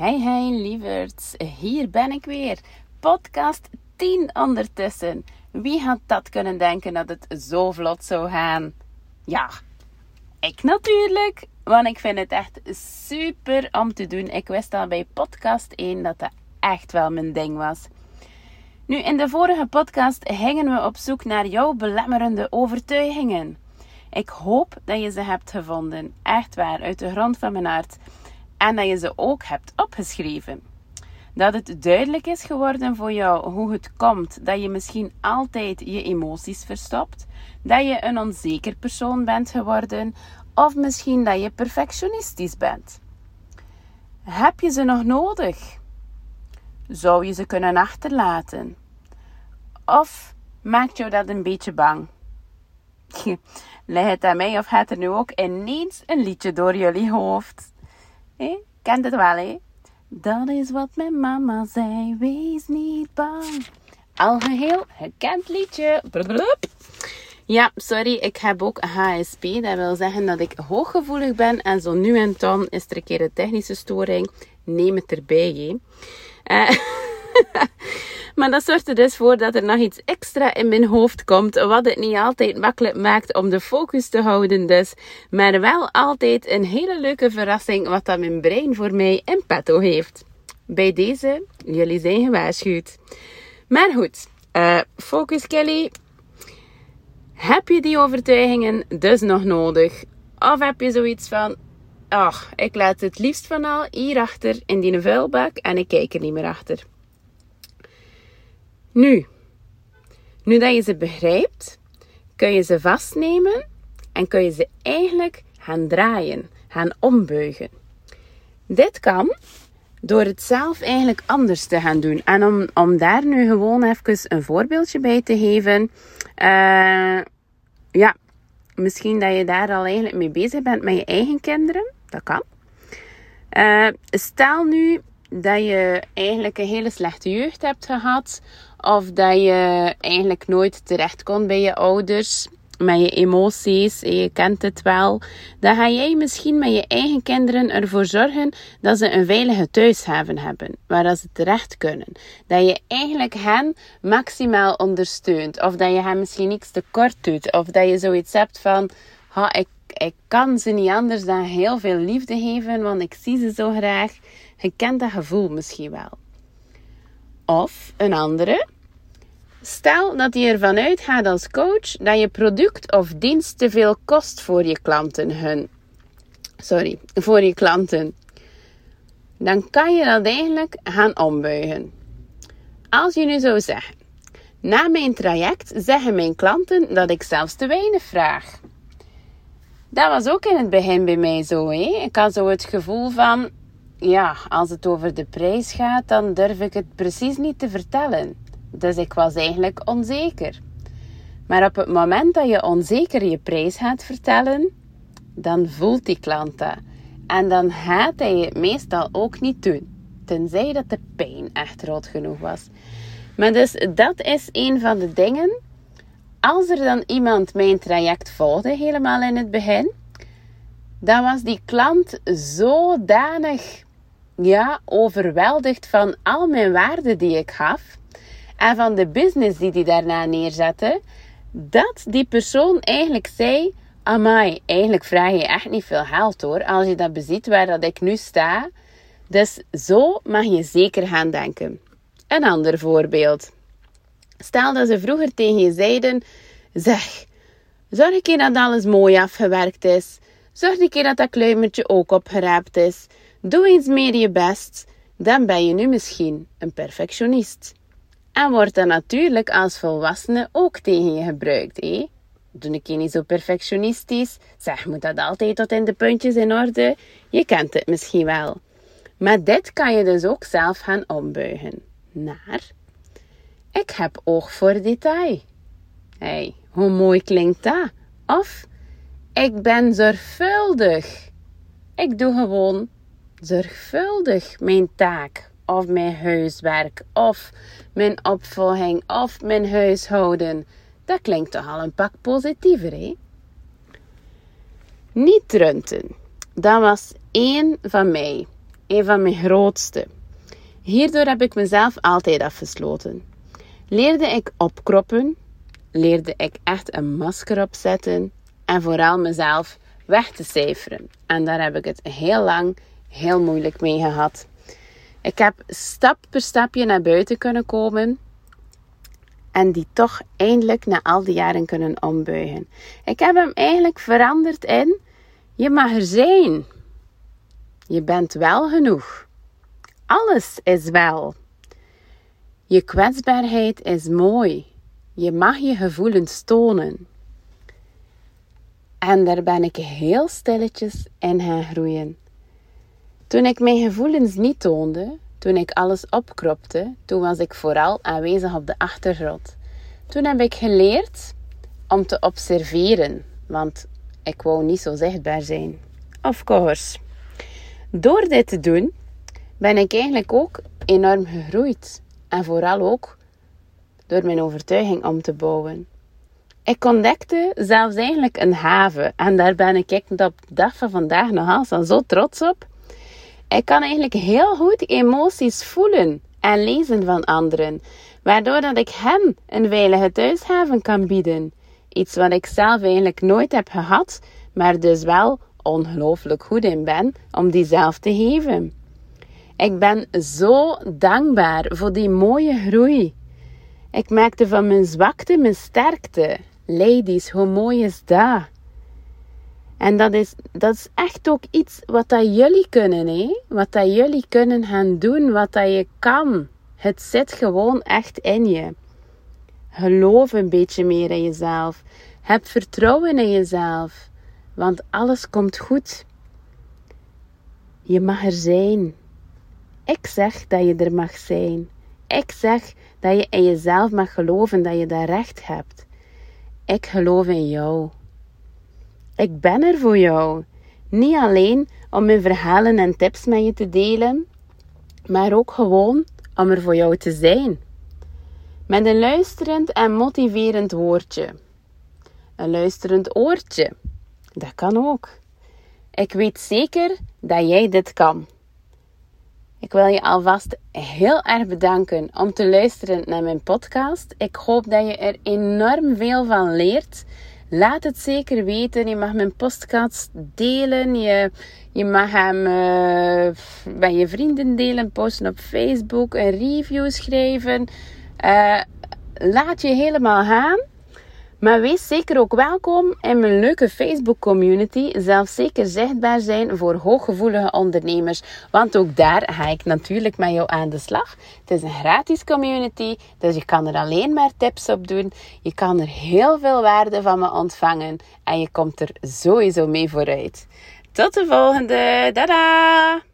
Hey, hey, lieverds. Hier ben ik weer. Podcast 10 ondertussen. Wie had dat kunnen denken dat het zo vlot zou gaan? Ja, ik natuurlijk. Want ik vind het echt super om te doen. Ik wist al bij podcast 1 dat dat echt wel mijn ding was. Nu, in de vorige podcast gingen we op zoek naar jouw belemmerende overtuigingen. Ik hoop dat je ze hebt gevonden. Echt waar, uit de grond van mijn hart. En dat je ze ook hebt opgeschreven. Dat het duidelijk is geworden voor jou hoe het komt dat je misschien altijd je emoties verstopt. Dat je een onzeker persoon bent geworden. Of misschien dat je perfectionistisch bent. Heb je ze nog nodig? Zou je ze kunnen achterlaten? Of maakt jou dat een beetje bang? Leg het aan mij of gaat er nu ook ineens een liedje door jullie hoofd? Kent het wel, hè? Dat is wat mijn mama zei, wees niet bang. Al geheel gekend liedje. Ja, sorry, ik heb ook HSP. Dat wil zeggen dat ik hooggevoelig ben. En zo nu en dan is er een keer een technische storing. Neem het erbij, hè. Uh, maar dat zorgt er dus voor dat er nog iets extra in mijn hoofd komt, wat het niet altijd makkelijk maakt om de focus te houden dus. Maar wel altijd een hele leuke verrassing wat dat mijn brein voor mij in petto heeft. Bij deze, jullie zijn gewaarschuwd. Maar goed, uh, focus Kelly. Heb je die overtuigingen dus nog nodig? Of heb je zoiets van, ach, ik laat het liefst van al hierachter in die vuilbak en ik kijk er niet meer achter. Nu, nu dat je ze begrijpt, kun je ze vastnemen en kun je ze eigenlijk gaan draaien, gaan ombuigen. Dit kan door het zelf eigenlijk anders te gaan doen. En om, om daar nu gewoon even een voorbeeldje bij te geven. Uh, ja, misschien dat je daar al eigenlijk mee bezig bent met je eigen kinderen. Dat kan. Uh, stel nu dat je eigenlijk een hele slechte jeugd hebt gehad. Of dat je eigenlijk nooit terecht kon bij je ouders. Met je emoties, je kent het wel. Dan ga jij misschien met je eigen kinderen ervoor zorgen dat ze een veilige thuishaven hebben. Waar ze terecht kunnen. Dat je eigenlijk hen maximaal ondersteunt. Of dat je hen misschien niks tekort doet. Of dat je zoiets hebt van, ha, ik, ik kan ze niet anders dan heel veel liefde geven, want ik zie ze zo graag. Je dat gevoel misschien wel. Of een andere. Stel dat je ervan uitgaat als coach dat je product of dienst te veel kost voor je klanten. Hun. Sorry, voor je klanten. Dan kan je dat eigenlijk gaan ombuigen. Als je nu zou zeggen: Na mijn traject zeggen mijn klanten dat ik zelfs te weinig vraag. Dat was ook in het begin bij mij zo. Hè? Ik had zo het gevoel van: ja, als het over de prijs gaat, dan durf ik het precies niet te vertellen. Dus ik was eigenlijk onzeker. Maar op het moment dat je onzeker je prijs gaat vertellen, dan voelt die klant dat. En dan gaat hij het meestal ook niet doen. Tenzij dat de pijn echt groot genoeg was. Maar dus dat is een van de dingen. Als er dan iemand mijn traject volgde, helemaal in het begin, dan was die klant zodanig ja, overweldigd van al mijn waarden die ik gaf en van de business die hij daarna neerzette, dat die persoon eigenlijk zei: Amai, eigenlijk vraag je echt niet veel geld hoor, als je dat beziet waar dat ik nu sta. Dus zo mag je zeker gaan denken. Een ander voorbeeld. Stel dat ze vroeger tegen je zeiden: Zeg, zorg een keer dat alles mooi afgewerkt is. Zorg een keer dat dat kluimertje ook opgeraapt is. Doe eens meer je best. Dan ben je nu misschien een perfectionist. En wordt dat natuurlijk als volwassene ook tegen je gebruikt? Doe ik je niet zo perfectionistisch? Zeg, moet dat altijd tot in de puntjes in orde? Je kent het misschien wel. Maar dit kan je dus ook zelf gaan ombuigen. Naar, ik heb oog voor detail. hey, hoe mooi klinkt dat? Of, ik ben zorgvuldig. Ik doe gewoon zorgvuldig mijn taak of mijn huiswerk of mijn opvolging of mijn huishouden. Dat klinkt toch al een pak positiever, hè? Niet runten. Dat was één van mij. een van mijn grootste. Hierdoor heb ik mezelf altijd afgesloten. Leerde ik opkroppen, leerde ik echt een masker opzetten en vooral mezelf weg te cijferen. En daar heb ik het heel lang heel moeilijk mee gehad. Ik heb stap per stapje naar buiten kunnen komen en die toch eindelijk na al die jaren kunnen ombuigen. Ik heb hem eigenlijk veranderd in: je mag er zijn. Je bent wel genoeg. Alles is wel. Je kwetsbaarheid is mooi. Je mag je gevoelens tonen. En daar ben ik heel stilletjes in gaan groeien. Toen ik mijn gevoelens niet toonde, toen ik alles opkropte, toen was ik vooral aanwezig op de achtergrond. Toen heb ik geleerd om te observeren, want ik wou niet zo zichtbaar zijn. Of course. Door dit te doen, ben ik eigenlijk ook enorm gegroeid. En vooral ook door mijn overtuiging om te bouwen. Ik ontdekte zelfs eigenlijk een haven. En daar ben ik op de dag van vandaag nog altijd zo trots op. Ik kan eigenlijk heel goed emoties voelen en lezen van anderen. Waardoor dat ik hen een veilige thuishaven kan bieden. Iets wat ik zelf eigenlijk nooit heb gehad, maar dus wel ongelooflijk goed in ben om die zelf te geven. Ik ben zo dankbaar voor die mooie groei. Ik maakte van mijn zwakte mijn sterkte. Ladies, hoe mooi is dat? En dat is, dat is echt ook iets wat dat jullie kunnen, hè? Wat dat jullie kunnen gaan doen, wat dat je kan. Het zit gewoon echt in je. Geloof een beetje meer in jezelf. Heb vertrouwen in jezelf. Want alles komt goed. Je mag er zijn. Ik zeg dat je er mag zijn. Ik zeg dat je in jezelf mag geloven dat je dat recht hebt. Ik geloof in jou. Ik ben er voor jou. Niet alleen om mijn verhalen en tips met je te delen, maar ook gewoon om er voor jou te zijn. Met een luisterend en motiverend woordje. Een luisterend oortje. Dat kan ook. Ik weet zeker dat jij dit kan. Ik wil je alvast heel erg bedanken om te luisteren naar mijn podcast. Ik hoop dat je er enorm veel van leert. Laat het zeker weten. Je mag mijn podcast delen. Je, je mag hem uh, bij je vrienden delen, posten op Facebook, een review schrijven. Uh, laat je helemaal gaan. Maar wees zeker ook welkom in mijn leuke Facebook community. Zelf zeker zichtbaar zijn voor hooggevoelige ondernemers. Want ook daar ga ik natuurlijk met jou aan de slag. Het is een gratis community, dus je kan er alleen maar tips op doen. Je kan er heel veel waarde van me ontvangen. En je komt er sowieso mee vooruit. Tot de volgende. Dada!